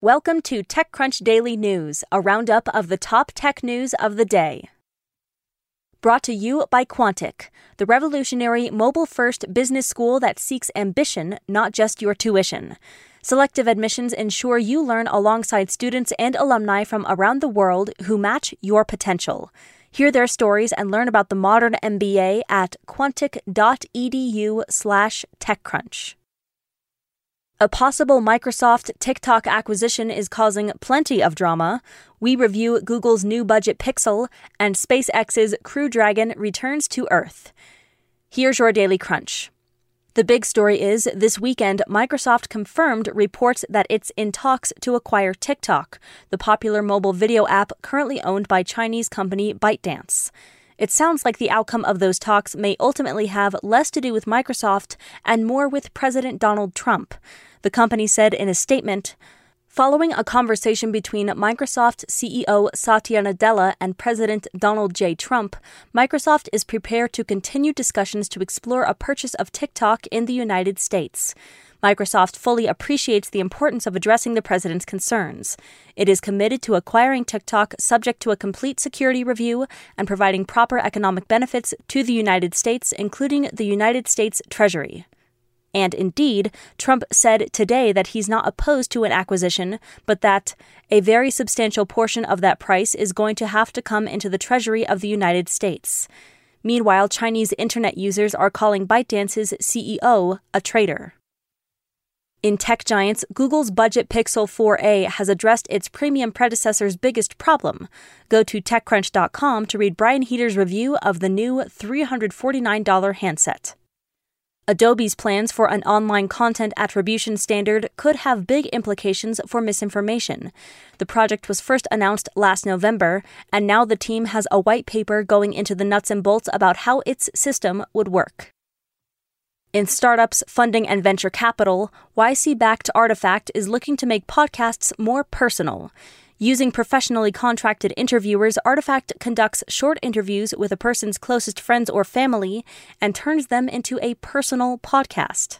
Welcome to TechCrunch Daily News, a roundup of the top tech news of the day. Brought to you by Quantic, the revolutionary mobile first business school that seeks ambition, not just your tuition. Selective admissions ensure you learn alongside students and alumni from around the world who match your potential. Hear their stories and learn about the modern MBA at quantic.edu/techcrunch. A possible Microsoft TikTok acquisition is causing plenty of drama. We review Google's new budget Pixel and SpaceX's Crew Dragon returns to Earth. Here's your daily crunch. The big story is this weekend, Microsoft confirmed reports that it's in talks to acquire TikTok, the popular mobile video app currently owned by Chinese company ByteDance. It sounds like the outcome of those talks may ultimately have less to do with Microsoft and more with President Donald Trump. The company said in a statement, Following a conversation between Microsoft CEO Satya Nadella and President Donald J. Trump, Microsoft is prepared to continue discussions to explore a purchase of TikTok in the United States. Microsoft fully appreciates the importance of addressing the president's concerns. It is committed to acquiring TikTok subject to a complete security review and providing proper economic benefits to the United States, including the United States Treasury. And indeed, Trump said today that he's not opposed to an acquisition, but that a very substantial portion of that price is going to have to come into the Treasury of the United States. Meanwhile, Chinese internet users are calling ByteDance's CEO a traitor. In tech giants, Google's budget Pixel 4a has addressed its premium predecessor's biggest problem. Go to TechCrunch.com to read Brian Heater's review of the new $349 handset. Adobe's plans for an online content attribution standard could have big implications for misinformation. The project was first announced last November, and now the team has a white paper going into the nuts and bolts about how its system would work. In startups, funding, and venture capital, YC backed Artifact is looking to make podcasts more personal. Using professionally contracted interviewers, Artifact conducts short interviews with a person's closest friends or family and turns them into a personal podcast.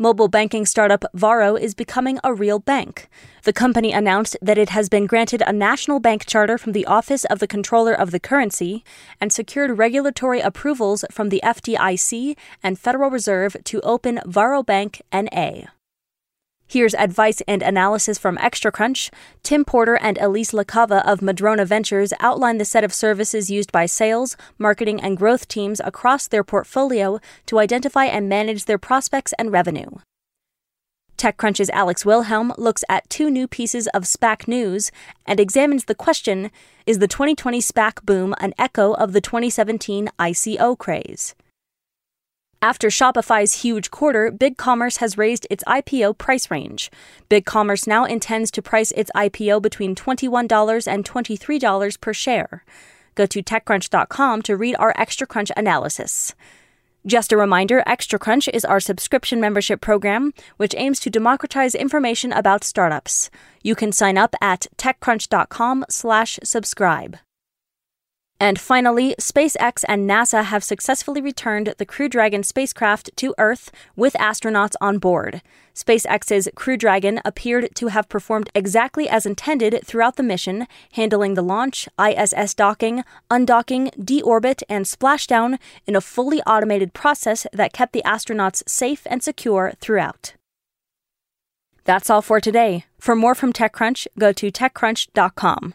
Mobile banking startup Varo is becoming a real bank. The company announced that it has been granted a national bank charter from the Office of the Comptroller of the Currency and secured regulatory approvals from the FDIC and Federal Reserve to open Varo Bank NA. Here's advice and analysis from ExtraCrunch. Tim Porter and Elise LaCava of Madrona Ventures outline the set of services used by sales, marketing, and growth teams across their portfolio to identify and manage their prospects and revenue. TechCrunch's Alex Wilhelm looks at two new pieces of SPAC news and examines the question Is the 2020 SPAC boom an echo of the 2017 ICO craze? After Shopify's huge quarter, BigCommerce has raised its IPO price range. BigCommerce now intends to price its IPO between $21 and $23 per share. Go to TechCrunch.com to read our Extra Crunch analysis. Just a reminder, Extra Crunch is our subscription membership program, which aims to democratize information about startups. You can sign up at TechCrunch.com/subscribe. And finally, SpaceX and NASA have successfully returned the Crew Dragon spacecraft to Earth with astronauts on board. SpaceX's Crew Dragon appeared to have performed exactly as intended throughout the mission, handling the launch, ISS docking, undocking, deorbit, and splashdown in a fully automated process that kept the astronauts safe and secure throughout. That's all for today. For more from TechCrunch, go to TechCrunch.com.